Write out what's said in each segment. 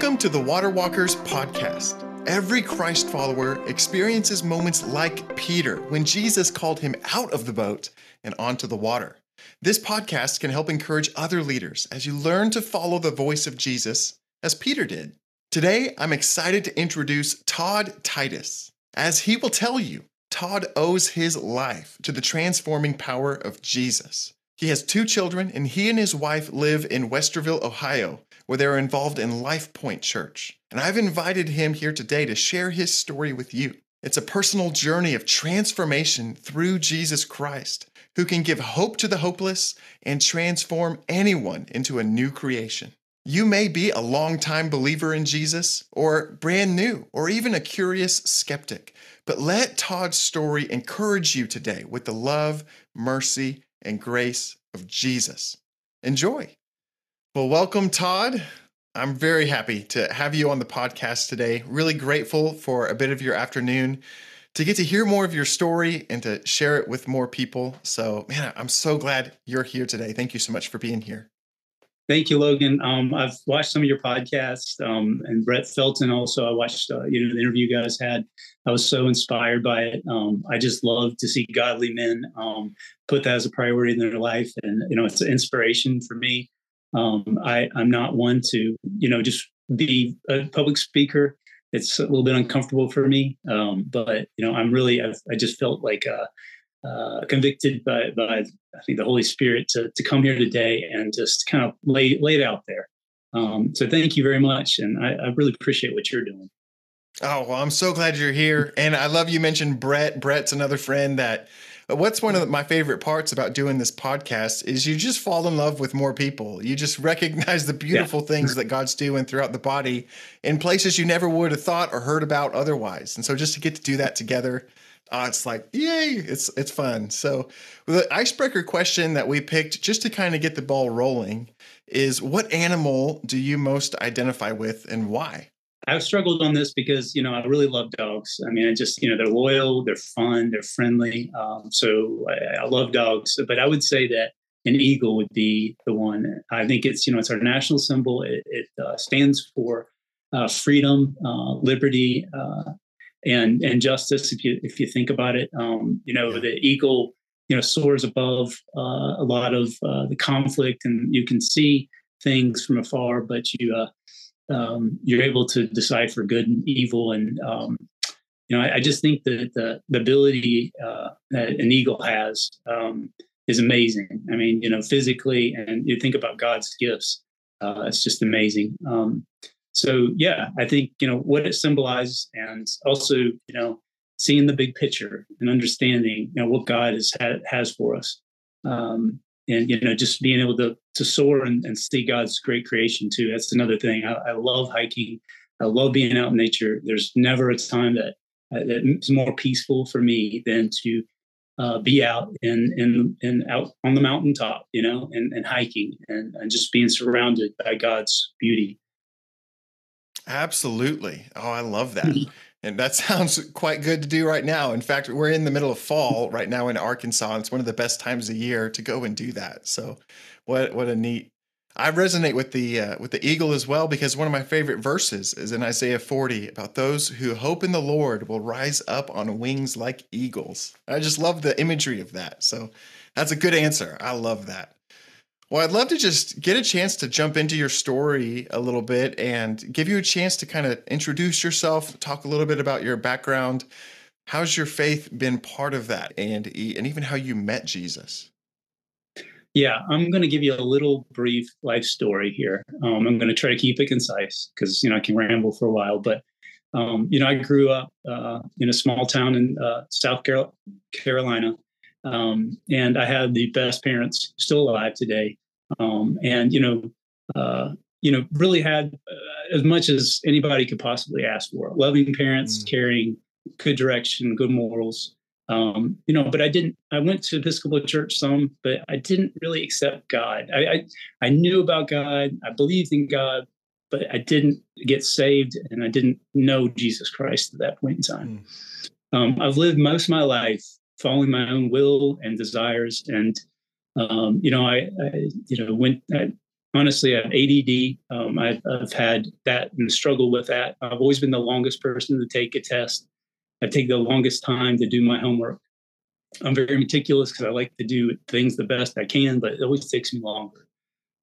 Welcome to the Water Walkers podcast. Every Christ follower experiences moments like Peter when Jesus called him out of the boat and onto the water. This podcast can help encourage other leaders as you learn to follow the voice of Jesus as Peter did. Today, I'm excited to introduce Todd Titus. As he will tell you, Todd owes his life to the transforming power of Jesus. He has two children, and he and his wife live in Westerville, Ohio, where they're involved in Life Point Church. And I've invited him here today to share his story with you. It's a personal journey of transformation through Jesus Christ, who can give hope to the hopeless and transform anyone into a new creation. You may be a longtime believer in Jesus, or brand new, or even a curious skeptic. But let Todd's story encourage you today with the love, mercy, and grace of Jesus. Enjoy. Well, welcome, Todd. I'm very happy to have you on the podcast today. Really grateful for a bit of your afternoon to get to hear more of your story and to share it with more people. So, man, I'm so glad you're here today. Thank you so much for being here. Thank you, Logan. Um, I've watched some of your podcasts, um, and Brett Felton also. I watched uh, you know the interview you guys had. I was so inspired by it. Um, I just love to see godly men um, put that as a priority in their life, and you know it's an inspiration for me. Um, I, I'm not one to you know just be a public speaker. It's a little bit uncomfortable for me, um, but you know I'm really I've, i just felt like. Uh, uh, convicted by, by I think the Holy Spirit to to come here today and just kind of lay lay it out there. Um, so thank you very much, and I, I really appreciate what you're doing. Oh well, I'm so glad you're here, and I love you mentioned Brett. Brett's another friend that. What's one of my favorite parts about doing this podcast is you just fall in love with more people. You just recognize the beautiful yeah. things that God's doing throughout the body in places you never would have thought or heard about otherwise. And so just to get to do that together, uh, it's like yay it's it's fun so the icebreaker question that we picked just to kind of get the ball rolling is what animal do you most identify with and why i've struggled on this because you know i really love dogs. I mean i just you know they're loyal they're fun they're friendly. Um, so I, I, love dogs but i would say that an eagle would be the one. I think it's you know it's our national symbol. It, it uh, stands for uh, freedom uh, liberty uh, and and justice. If you if you think about it, um, you know the eagle you know soars above uh, a lot of uh, the conflict, and you can see things from afar, but you uh, um, you're able to decide for good and evil. And um, you know, I, I, just think that the the ability uh, that an eagle has um, is amazing. I mean, you know, physically, and you think about God's gifts. Uh, it's just amazing. Um, so yeah i think you know what it symbolizes and also you know seeing the big picture and understanding you know what god has ha- has for us um, and you know just being able to to soar and, and see god's great creation too that's another thing I, I, love hiking i love being out in nature there's never a time that that's more peaceful for me than to uh, be out and and and out on the mountaintop, you know, and, and hiking and, and just being surrounded by God's beauty. Absolutely. Oh, I love that. And that sounds quite good to do right now. In fact, we're in the middle of fall right now in Arkansas. And it's one of the best times of year to go and do that. So, what what a neat. I resonate with the uh, with the eagle as well because one of my favorite verses is in Isaiah 40 about those who hope in the Lord will rise up on wings like eagles. I just love the imagery of that. So, that's a good answer. I love that. Well, I'd love to just get a chance to jump into your story a little bit and give you a chance to kind of introduce yourself, talk a little bit about your background. How's your faith been part of that, and and even how you met Jesus? Yeah, I'm going to give you a little brief life story here. Um, I'm going to try to keep it concise because you know I can ramble for a while. But um, you know, I grew up uh, in a small town in uh, South Carolina, um, and I had the best parents still alive today um, and you know, uh, you know, really had uh, as much as anybody could possibly ask for. Loving parents, mm. caring, good direction, good morals. Um, you know, but I didn't. I went to Episcopal church some, but I didn't really accept God. I, I, I knew about God. I believed in God, but I didn't get saved, and I didn't know Jesus Christ at that point in time. Mm. Um, I've lived most of my life following my own will and desires, and um, you know, I, I, you know went I honestly, I have ADD. Um, I've, I've, had that and struggled with that. I've always been the longest person to take a test. I take the longest time to do my homework. I'm very meticulous because I like to do things the best I can, but it always takes me longer.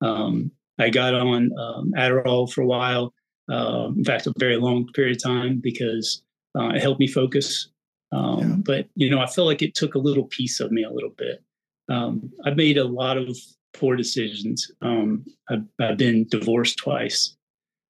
Um, I got on um, Adderall for a while. Um, in fact, a very long period of time because uh, it helped me focus. Um, yeah. But you know, I feel like it took a little piece of me a little bit. Um, I've made a lot of poor decisions. Um, I've, I've, been divorced twice.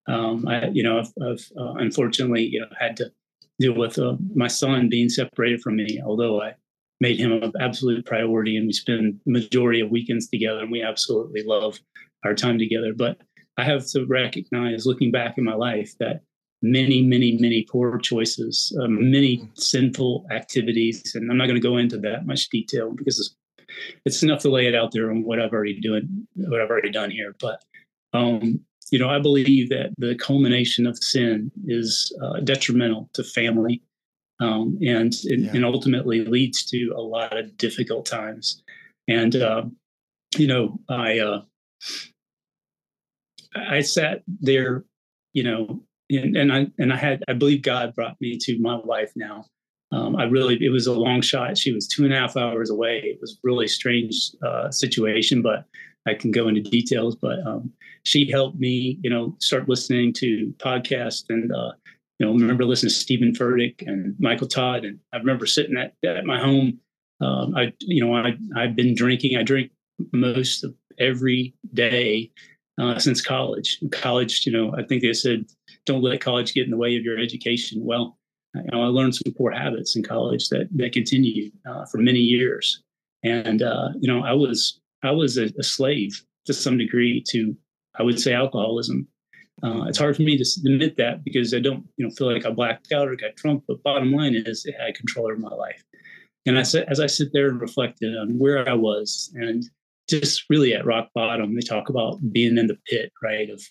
Um, I, you know, I've, I've uh, unfortunately, you know, had to deal with uh, my son being separated from me. Although I made him an absolute priority, and we spend majority of weekends together, and we absolutely love our time together. But I have to recognize, looking back in my life, that many, many, many poor choices, um, many sinful activities, and I'm not going to go into that much detail because it's enough to lay it out there on what I've already doing, what I've already done here. But um, you know, I believe that the culmination of sin is uh, detrimental to family, um, and yeah. and ultimately leads to a lot of difficult times. And uh, you know, I uh, I sat there, you know, and, and I and I had I believe God brought me to my wife now um, I really, it was a long shot. She was two and a half hours away. It was really strange uh, situation, but I can go into details. But um, she helped me, you know, start listening to podcasts and, uh, you know, remember listening to Steven Furtick and Michael Todd. And I remember sitting at, at my home. Um, I, you know, I, I've been drinking. I drink most of every day uh, since college. In college, you know, I think they said, don't let college get in the way of your education. Well, you know, I learned some poor habits in college that that continued uh, for many years, and uh, you know, I was I was a, a, slave to some degree to I would say alcoholism. Uh, it's hard for me to admit that because I don't you know feel like I blacked out or got drunk. But bottom line is, it had control over my life. And I said, as I sit there and reflected on where I was and just really at rock bottom, they talk about being in the pit, right? Of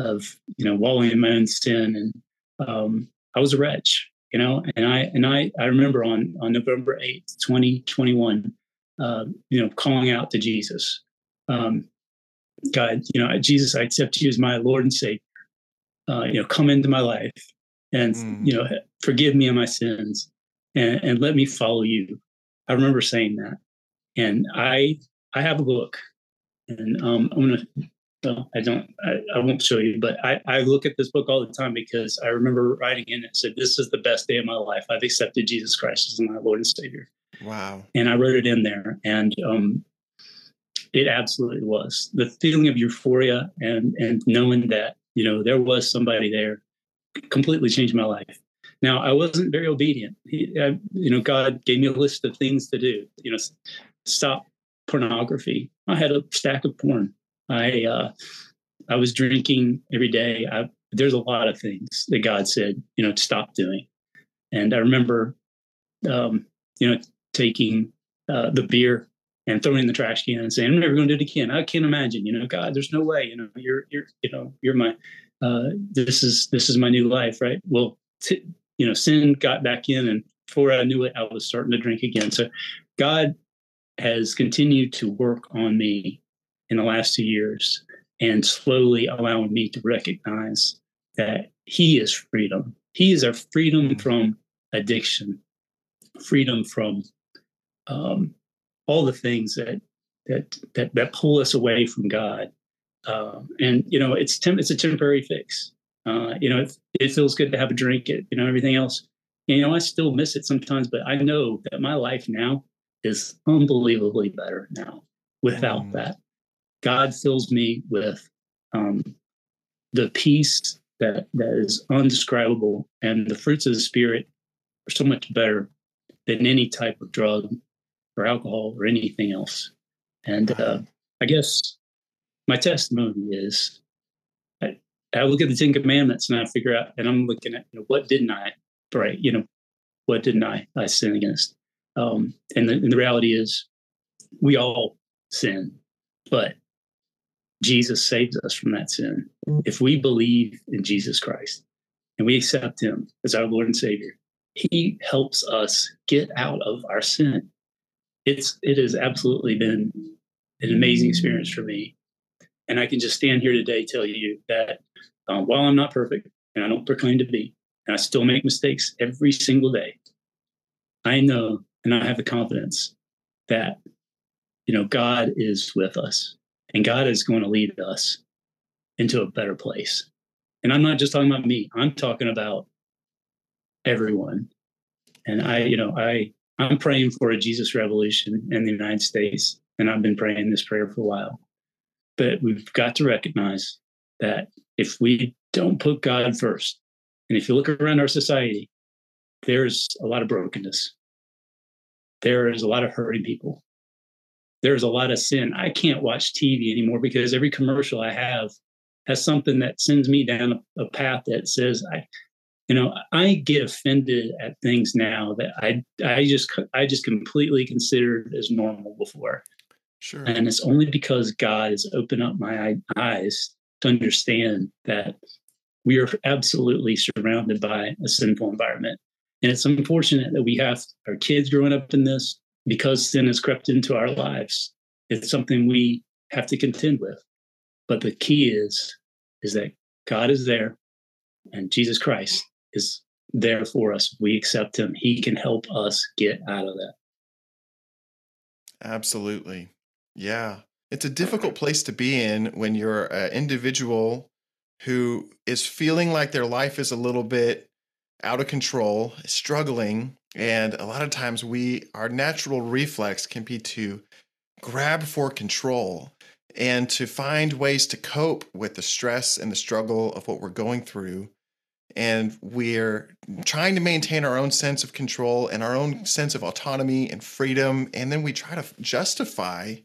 of you know wallowing in my own sin and um, I was a wretch, you know, and I and I I remember on on November eighth, twenty twenty one, uh, you know, calling out to Jesus, um, God, you know, Jesus, I accept you as my Lord and Savior. Uh, you know, come into my life and mm. you know, forgive me of my sins and, and let me follow you. I remember saying that, and I I have a book, and um, I'm gonna no, I don't. I, I, won't show you, but I, I look at this book all the time because I remember writing in it said, "This is the best day of my life. I've accepted Jesus Christ as my Lord and Savior." Wow! And I wrote it in there, and um, it absolutely was the feeling of euphoria and and knowing that you know there was somebody there completely changed my life. Now I wasn't very obedient. He, I, you know, God gave me a list of things to do. You know, stop pornography. I had a stack of porn I uh, I was drinking every day. I, there's a lot of things that God said, you know, to stop doing. And I remember, um, you know, taking uh, the beer and throwing in the trash can and saying, "I'm never going to do it again." I can't imagine, you know, God, there's no way. You know, you're you're you know you're my uh, this is this is my new life, right? Well, t- you know, sin got back in, and before I knew it, I was starting to drink again. So, God has continued to work on me in the last two years and slowly allowing me to recognize that he is freedom. He is our freedom mm-hmm. from addiction, freedom from um, all the things that that that that pull us away from God. Um, and you know, it's tem- it's a temporary fix. Uh, you know, it, it, feels good to have a drink. It you know everything else. And, you know, I still miss it sometimes, but I know that my life now is unbelievably better now without mm. that. God fills me with um, the peace that that is undescribable, and the fruits of the spirit are so much better than any type of drug or alcohol or anything else. And uh, I guess my testimony is I, I, look at the Ten Commandments and I figure out, and I'm looking at you know what didn't I break? You know what didn't I I sin against? Um, and, the, and the reality is we all sin, but Jesus saves us from that sin. If we believe in Jesus Christ and we accept him as our Lord and Savior, he helps us get out of our sin. It's it has absolutely been an amazing experience for me. And I can just stand here today tell you that um, while I'm not perfect, and I don't proclaim to be, and I still make mistakes every single day, I know and I have the confidence that you know God is with us, and God is going to lead us into a better place. And I'm not just talking about me; I'm talking about everyone. And I, you know, I I'm praying for a Jesus revolution in the United States, and I've been praying this prayer for a while. But we've got to recognize that if we don't put God first, and if you look around our society, there's a lot of brokenness. There is a lot of hurting people. There's a lot of sin. I can't watch TV anymore because every commercial I have has something that sends me down a, path that says I, you know, I get offended at things now that I I just I just completely considered as normal before. Sure. And it's only because God has opened up my eyes to understand that we are absolutely surrounded by a sinful environment. And it's unfortunate that we have our kids growing up in this because sin has crept into our lives. It's something we have to contend with. But the key is is that God is there and Jesus Christ is there for us. We accept him. He can help us get out of that. Absolutely. Yeah. It's a difficult place to be in when you're an individual who is feeling like their life is a little bit out of control, struggling, and a lot of times we our natural reflex can be to grab for control and to find ways to cope with the stress and the struggle of what we're going through. And we're trying to maintain our own sense of control and our own sense of autonomy and freedom. And then we try to justify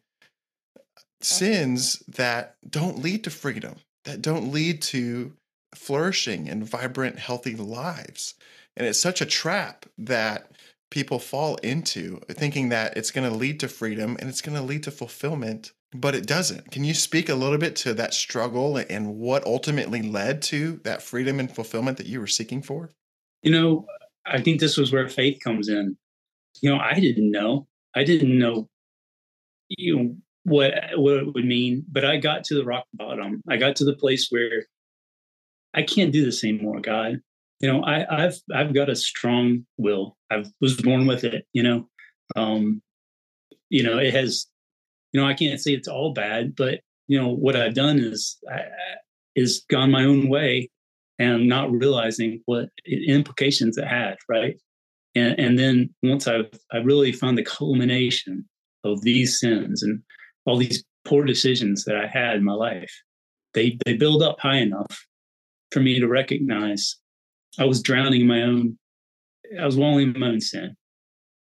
sins that don't lead to freedom, that don't lead to flourishing and vibrant, healthy lives. And it's such a trap that people fall into thinking that it's going to lead to freedom and it's going to lead to fulfillment, but it doesn't. Can you speak a little bit to that struggle and what ultimately led to that freedom and fulfillment that you were seeking for? You know, I think this was where faith comes in. You know, I didn't know. I didn't know you know what what it would mean, but I got to the rock bottom. I got to the place where I can't do this anymore, God you know I, have I've got a strong will. I was born with it. You know, um, you know it has. You know I can't say it's all bad, but you know what I've done is I, is gone my own way, and not realizing what implications it had. Right, and and then once I've I really found the culmination of these sins and all these poor decisions that I had in my life, they they build up high enough for me to recognize I was drowning in my own, I was wallowing in my own sin.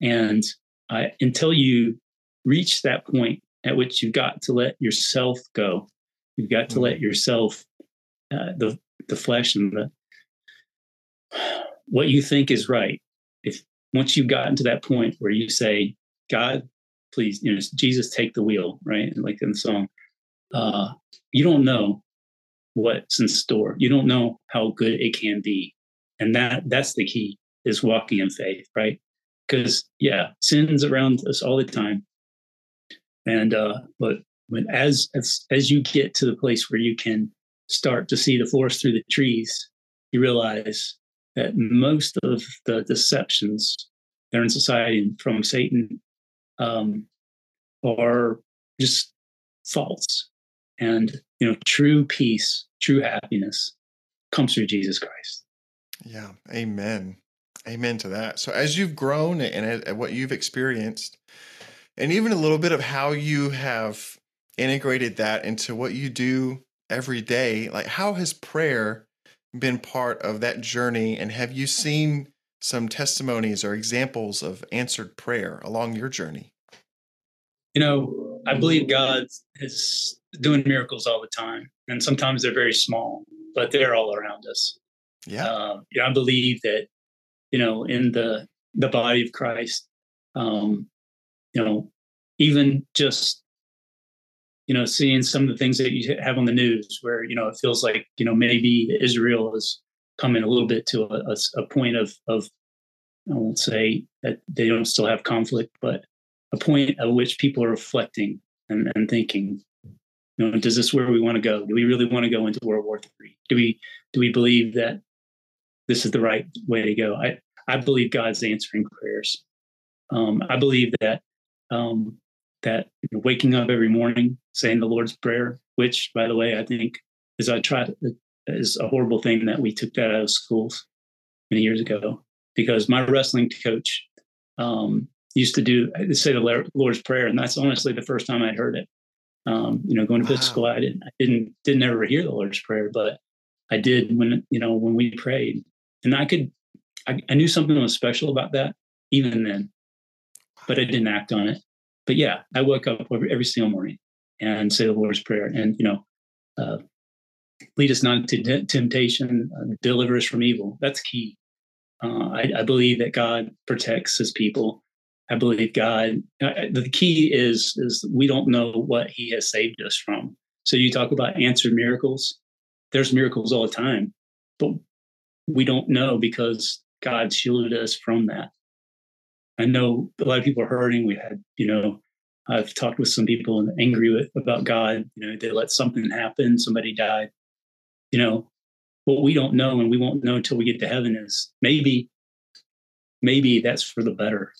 And I, until you reach that point at which you've got to let yourself go, you've got to let mm-hmm. yourself, uh, the the flesh and the what you think is right. If once you've gotten to that point where you say, God, please, you know, Jesus, take the wheel, right? Like in the song, uh, you don't know what's in store. You don't know how good it can be. And that that's the key is walking in faith right? Because yeah sin's around us all the time. And uh but when as as as you get to the place where you can start to see the forest through the trees you realize that most of the deceptions that are in society from satan um are just false and you know true peace true happiness comes through jesus christ yeah. Amen. Amen to that. So as you've grown and at what you've experienced, and even a little bit of how you have integrated that into what you do every day, like how has prayer been part of that journey? And have you seen some testimonies or examples of answered prayer along your journey? You know, I believe God is doing miracles all the time. And sometimes they're very small, but they're all around us. Yeah. Um, yeah, I believe that, you know, in the the body of Christ, um, you know, even just you know seeing some of the things that you have on the news where you know it feels like you know maybe Israel is coming a little bit to a, a, a point of of I won't say that they don't still have conflict, but a point at which people are reflecting and, and thinking, know, does this where we want to go? Do we really want to go into World War III? Do we do we believe that this is the right way to go? I I believe God's answering prayers. Um, I believe that um, that waking up every morning saying the Lord's Prayer, which, by the way, I think is I try is a horrible thing that we took that out of schools many years ago because my wrestling coach um, used to do say the Lord's Prayer, and that's honestly the first time I'd heard it. Um, you know, going to wow. school, I didn't, I didn't, didn't ever hear the Lord's Prayer, but I did when you know when we prayed, and I could, I, I knew something was special about that even then, but I didn't act on it. But yeah, I woke up every, every single morning and say the Lord's Prayer, and you know, uh, lead us not into temptation, uh, deliver us from evil. That's key. Uh, I, I, believe that God protects His people I believe God. Uh, uh, the key is is we don't know what He has saved us from. So you talk about answered miracles. There's miracles all the time, but we don't know because God shielded us from that. I know a lot of people are hurting. We had, you know, I've talked with some people and angry with, about God. You know, they let something happen, somebody died. You know, what we don't know and we won't know until we get to heaven is maybe, maybe that's for the better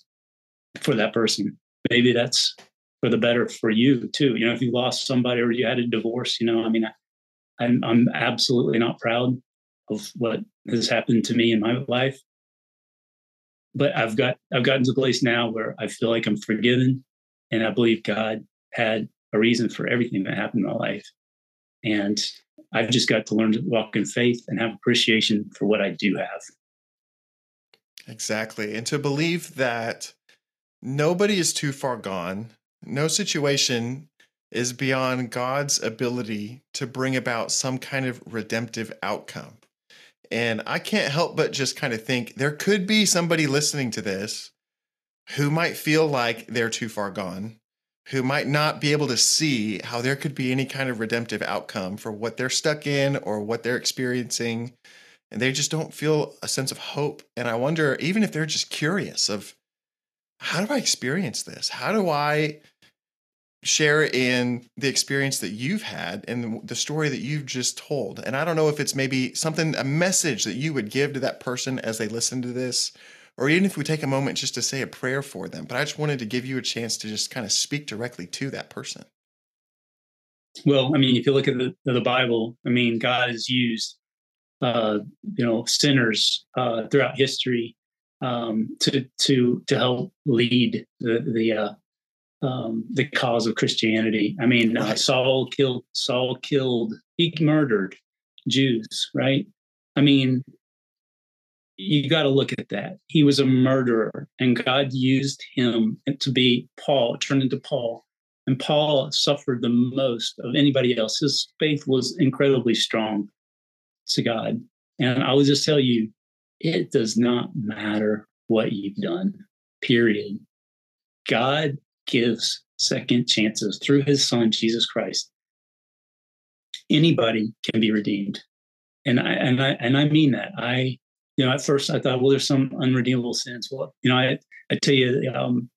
for that person. Maybe that's for the better for you too. You know, if you lost somebody or you had a divorce, you know, I mean, I, I'm I'm absolutely not proud of what has happened to me in my life. But I've got I've gotten to a place now where I feel like I'm forgiven, and I believe God had a reason for everything that happened in my life, and I've just got to learn to walk in faith and have appreciation for what I do have. Exactly, and to believe that nobody is too far gone. No situation is beyond God's ability to bring about some kind of redemptive outcome. And I can't help but just kind of think there could be somebody listening to this who might feel like they're too far gone, who might not be able to see how there could be any kind of redemptive outcome for what they're stuck in or what they're experiencing. And they just don't feel a sense of hope. And I wonder, even if they're just curious of how do I experience this? How do I share in the experience that you've had and the story that you've just told? And I don't know if it's maybe something, a message that you would give to that person as they listen to this, or even if we take a moment just to say a prayer for them. But I just wanted to give you a chance to just kind of speak directly to that person. Well, I mean, if you look at the, the Bible, I mean, God has used, uh, you know, sinners uh, throughout history um, to to to help lead the the uh, um, the cause of Christianity. I mean, uh, Saul killed Saul killed he murdered Jews, right? I mean, you got to look at that. He was a murderer, and God used him to be Paul, turned into Paul. And Paul suffered the most of anybody else. His faith was incredibly strong to God. And I will just tell you, it does not matter what you've done, period. God gives second chances through his son, Jesus Christ. Anybody can be redeemed. And I, and I, and I mean that. I, you know, at first I thought, well, there's some unredeemable sins. Well, you know, I, I tell you, um,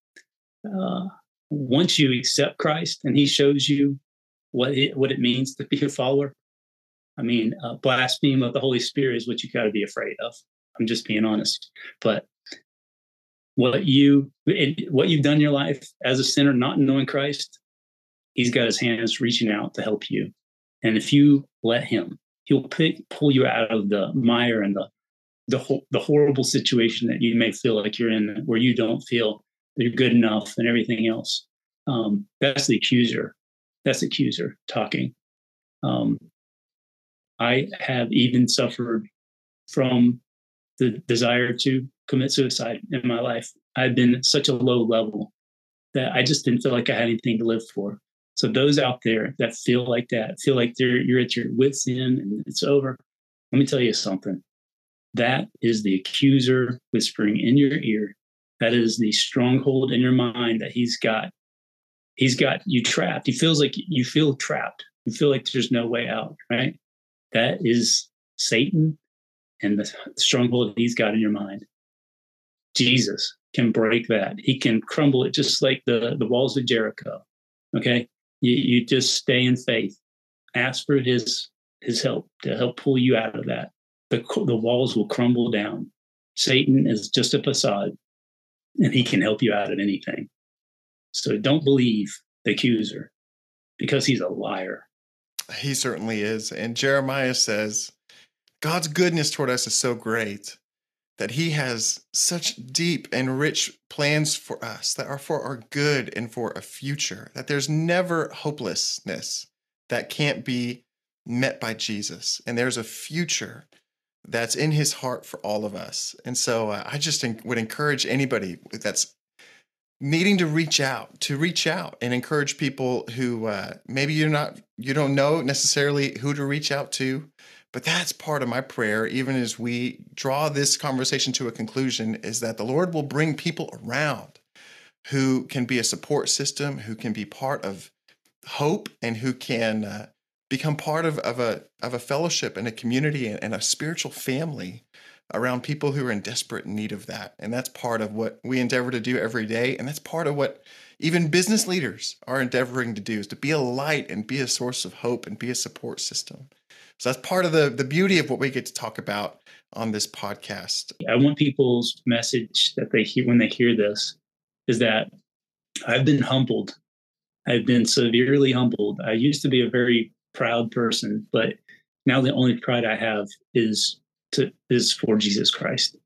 uh, once you accept Christ and he shows you what it, what it means to be a follower, I mean, uh, blaspheme of the Holy Spirit is what you got to be afraid of. I'm just being honest. But what you what you've done in your life as a sinner, not knowing Christ, He's got His hands reaching out to help you. And if you let Him, He'll pick, pull you out of the mire and the the the horrible situation that you may feel like you're in, where you don't feel you're good enough and everything else. Um, that's the accuser. That's the accuser talking. Um, I have even suffered from the desire to commit suicide in my life. I've been at such a low level that I just didn't feel like I had anything to live for. So those out there that feel like that, feel like they're you're at your wits end and it's over. Let me tell you something. That is the accuser whispering in your ear. That is the stronghold in your mind that he's got. He's got you trapped. He feels like you feel trapped. You feel like there's no way out, right? That is Satan and the stronghold he's got in your mind. Jesus can break that. He can crumble it just like the, the walls of Jericho. Okay. You, you just stay in faith. Ask for his his help to help pull you out of that. The, the walls will crumble down. Satan is just a facade, and he can help you out of anything. So don't believe the accuser because he's a liar. He certainly is. And Jeremiah says, God's goodness toward us is so great that he has such deep and rich plans for us that are for our good and for a future, that there's never hopelessness that can't be met by Jesus. And there's a future that's in his heart for all of us. And so uh, I just would encourage anybody that's needing to reach out to reach out and encourage people who uh, maybe you're not you don't know necessarily who to reach out to but that's part of my prayer, even as we draw this conversation to a conclusion, is that the Lord will bring people around who can be a support system, who can be part of hope, and who can uh, become part of, of, a, of a fellowship and a community and, and a spiritual family around people who are in desperate need of that. And that's part of what we endeavor to do every day. And that's part of what even business leaders are endeavoring to do is to be a light and be a source of hope and be a support system. So that's part of the the beauty of what we get to talk about on this podcast. I want people's message that they hear when they hear this is that I've been humbled. I've been severely humbled. I used to be a very proud person, but now the only pride I have is to is for Jesus Christ.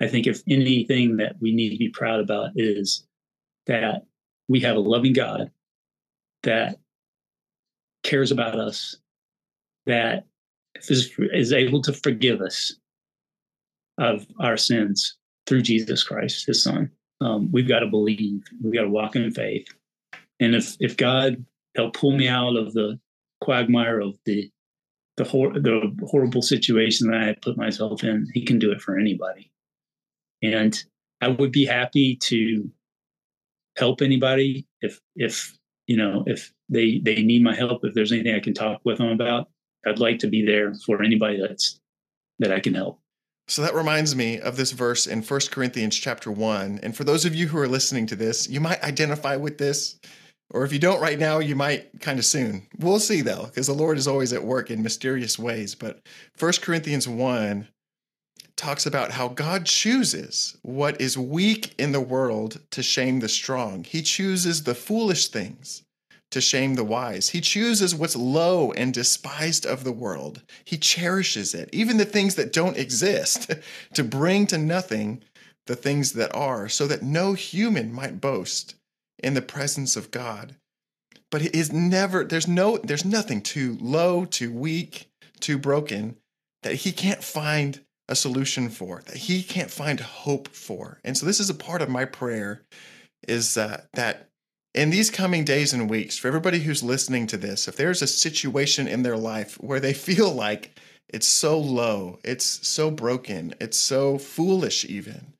I think if anything that we need to be proud about is that we have a loving God that cares about us, that is, is able to forgive us of our sins through Jesus Christ, his son. Um, we've got to believe, we've got to walk in faith. And if, if God helped pull me out of the quagmire of the, the, hor- the horrible situation that I put myself in, he can do it for anybody. And I would be happy to help anybody if, if, you know, if they, they need my help, if there's anything I can talk with them about, I'd like to be there for anybody that's that I can help. So that reminds me of this verse in 1 Corinthians chapter 1. And for those of you who are listening to this, you might identify with this. Or if you don't right now, you might kind of soon. We'll see though, because the Lord is always at work in mysterious ways. But 1 Corinthians 1 talks about how God chooses what is weak in the world to shame the strong. He chooses the foolish things to shame the wise. He chooses what's low and despised of the world. He cherishes it, even the things that don't exist, to bring to nothing the things that are, so that no human might boast in the presence of God. But it is never, there's no, there's nothing too low, too weak, too broken that he can't find a solution for, that he can't find hope for. And so this is a part of my prayer is uh, that in these coming days and weeks, for everybody who's listening to this, if there's a situation in their life where they feel like it's so low, it's so broken, it's so foolish, even,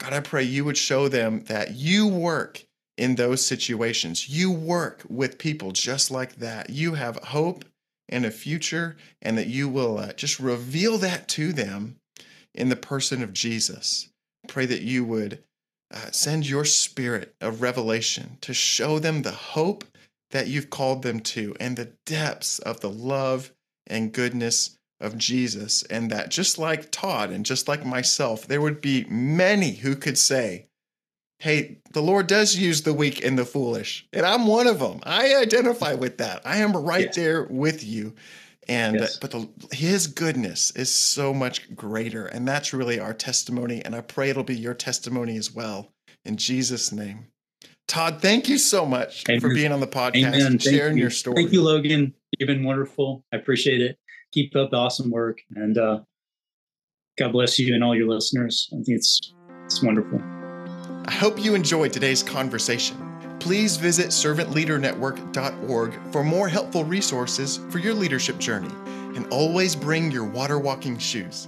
God, I pray you would show them that you work in those situations. You work with people just like that. You have hope and a future, and that you will uh, just reveal that to them in the person of Jesus. Pray that you would uh, send your spirit of revelation to show them the hope that you've called them to and the depths of the love and goodness of Jesus. And that just like Todd and just like myself, there would be many who could say, Hey, the Lord does use the weak and the foolish. And I'm one of them. I identify with that. I am right yes. there with you. And yes. but the, his goodness is so much greater. And that's really our testimony. And I pray it'll be your testimony as well. In Jesus' name. Todd, thank you so much Amen. for being on the podcast Amen. and sharing you. your story. Thank you, Logan. You've been wonderful. I appreciate it. Keep up the awesome work. And uh, God bless you and all your listeners. I think it's it's wonderful. I hope you enjoyed today's conversation please visit servantleadernetwork.org for more helpful resources for your leadership journey. And always bring your water walking shoes.